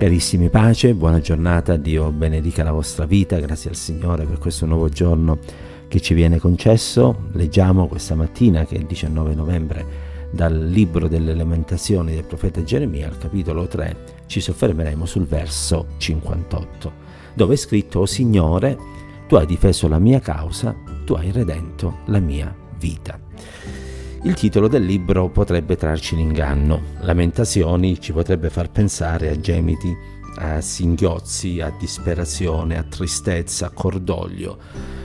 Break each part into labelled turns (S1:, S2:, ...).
S1: Carissimi pace, buona giornata, Dio benedica la vostra vita, grazie al Signore per questo nuovo giorno che ci viene concesso. Leggiamo questa mattina, che è il 19 novembre, dal libro delle lamentazioni del profeta Geremia, al capitolo 3, ci soffermeremo sul verso 58, dove è scritto, O Signore, tu hai difeso la mia causa, tu hai redento la mia vita. Il titolo del libro potrebbe trarci in inganno. Lamentazioni ci potrebbe far pensare a gemiti, a singhiozzi, a disperazione, a tristezza, a cordoglio.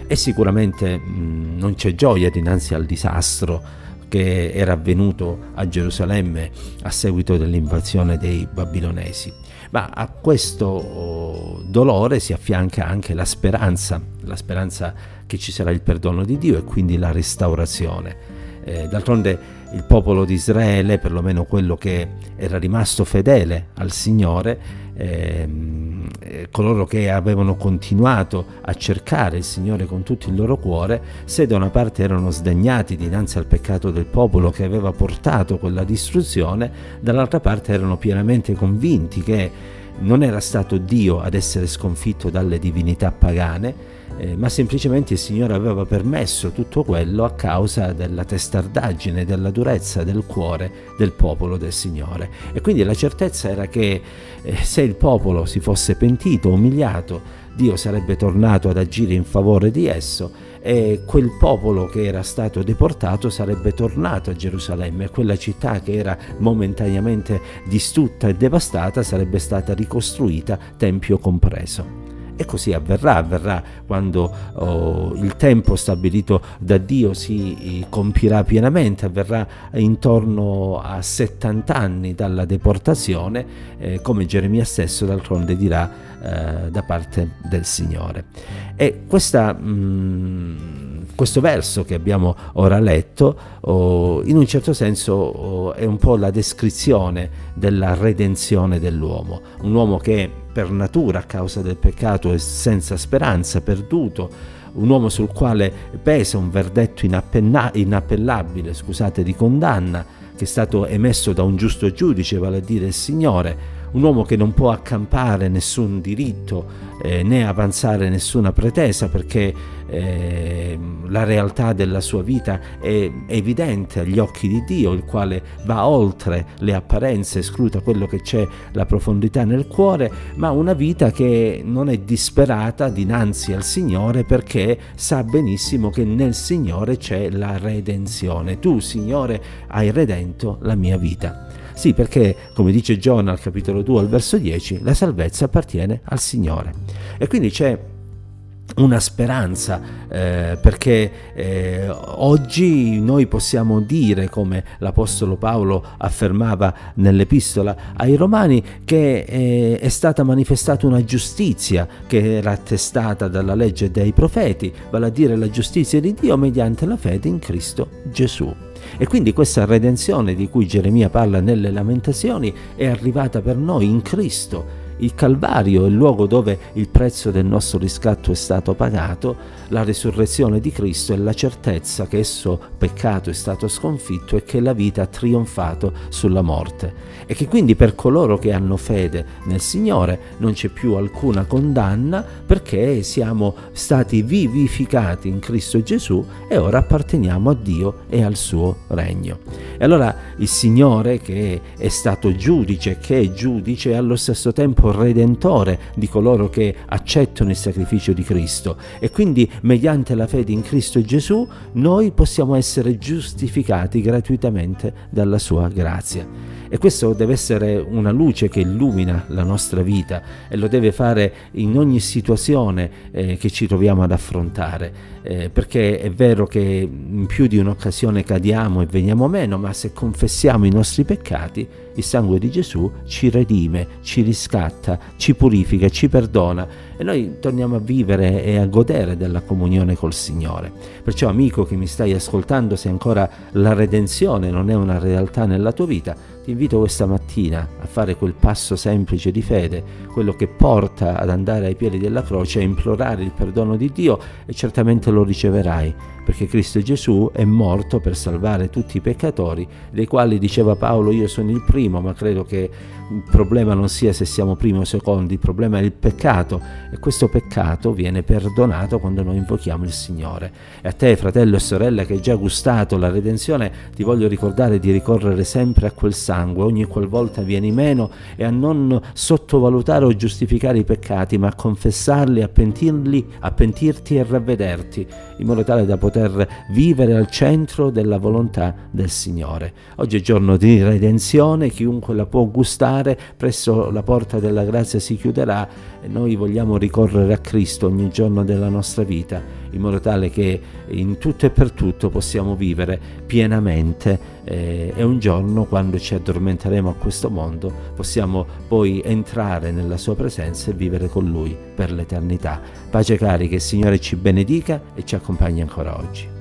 S1: E sicuramente mh, mm, non c'è gioia dinanzi al disastro che era avvenuto a Gerusalemme a seguito dell'invasione dei babilonesi. Ma a questo oh, dolore si affianca anche la speranza, la speranza che ci sarà il perdono di Dio e quindi la restaurazione. Eh, d'altronde il popolo di Israele, perlomeno quello che era rimasto fedele al Signore, ehm, eh, coloro che avevano continuato a cercare il Signore con tutto il loro cuore, se da una parte erano sdegnati dinanzi al peccato del popolo che aveva portato quella distruzione, dall'altra parte erano pienamente convinti che non era stato Dio ad essere sconfitto dalle divinità pagane, eh, ma semplicemente il Signore aveva permesso tutto quello a causa della testardaggine, della durezza del cuore del popolo del Signore. E quindi la certezza era che eh, se il popolo si fosse pentito, umiliato, Dio sarebbe tornato ad agire in favore di esso e quel popolo che era stato deportato sarebbe tornato a Gerusalemme e quella città che era momentaneamente distrutta e devastata sarebbe stata ricostruita, tempio compreso. E così avverrà, avverrà quando oh, il tempo stabilito da Dio si eh, compirà pienamente, avverrà intorno a 70 anni dalla deportazione, eh, come Geremia stesso d'altronde dirà eh, da parte del Signore. E questa... Mh, questo verso che abbiamo ora letto, oh, in un certo senso oh, è un po' la descrizione della redenzione dell'uomo, un uomo che per natura a causa del peccato è senza speranza, perduto, un uomo sul quale pesa un verdetto inappellabile scusate, di condanna che è stato emesso da un giusto giudice, vale a dire il Signore, un uomo che non può accampare nessun diritto eh, né avanzare nessuna pretesa perché eh, la realtà della sua vita è evidente agli occhi di Dio, il quale va oltre le apparenze, escluda quello che c'è, la profondità nel cuore, ma una vita che non è disperata dinanzi al Signore perché sa benissimo che nel Signore c'è la redenzione. Tu, Signore, hai redento la mia vita. Sì, perché, come dice Giona al capitolo 2, al verso 10, la salvezza appartiene al Signore. E quindi c'è una speranza eh, perché eh, oggi noi possiamo dire come l'Apostolo Paolo affermava nell'epistola ai Romani che eh, è stata manifestata una giustizia che era attestata dalla legge dei profeti, vale a dire la giustizia di Dio mediante la fede in Cristo Gesù. E quindi questa redenzione di cui Geremia parla nelle lamentazioni è arrivata per noi in Cristo il Calvario è il luogo dove il prezzo del nostro riscatto è stato pagato, la risurrezione di Cristo è la certezza che esso peccato è stato sconfitto e che la vita ha trionfato sulla morte e che quindi per coloro che hanno fede nel Signore non c'è più alcuna condanna perché siamo stati vivificati in Cristo Gesù e ora apparteniamo a Dio e al suo regno. E allora il Signore che è stato giudice, che è giudice allo stesso tempo redentore di coloro che accettano il sacrificio di Cristo e quindi mediante la fede in Cristo Gesù noi possiamo essere giustificati gratuitamente dalla sua grazia. E questo deve essere una luce che illumina la nostra vita e lo deve fare in ogni situazione eh, che ci troviamo ad affrontare, eh, perché è vero che in più di un'occasione cadiamo e veniamo meno, ma se confessiamo i nostri peccati, il sangue di Gesù ci redime, ci riscatta, ci purifica, ci perdona e noi torniamo a vivere e a godere della comunione col Signore. Perciò amico che mi stai ascoltando, se ancora la redenzione non è una realtà nella tua vita, Ti invito questa mattina a fare quel passo semplice di fede, quello che porta ad andare ai piedi della croce, a implorare il perdono di Dio e certamente lo riceverai, perché Cristo Gesù è morto per salvare tutti i peccatori, dei quali diceva Paolo io sono il primo, ma credo che il problema non sia se siamo primi o secondi, il problema è il peccato e questo peccato viene perdonato quando noi invochiamo il Signore. E a te, fratello e sorella, che hai già gustato la redenzione, ti voglio ricordare di ricorrere sempre a quel sangue ogni qualvolta vieni meno e a non sottovalutare o giustificare i peccati, ma a confessarli, a pentirli, a pentirti e ravvederti, in modo tale da poter vivere al centro della volontà del Signore. Oggi è giorno di redenzione, chiunque la può gustare presso la porta della grazia si chiuderà e noi vogliamo ricorrere a Cristo ogni giorno della nostra vita, in modo tale che in tutto e per tutto possiamo vivere pienamente eh, e un giorno quando ci addormenteremo a questo mondo possiamo poi entrare nella sua presenza e vivere con Lui per l'eternità. Pace cari, che il Signore ci benedica e ci accompagni ancora oggi.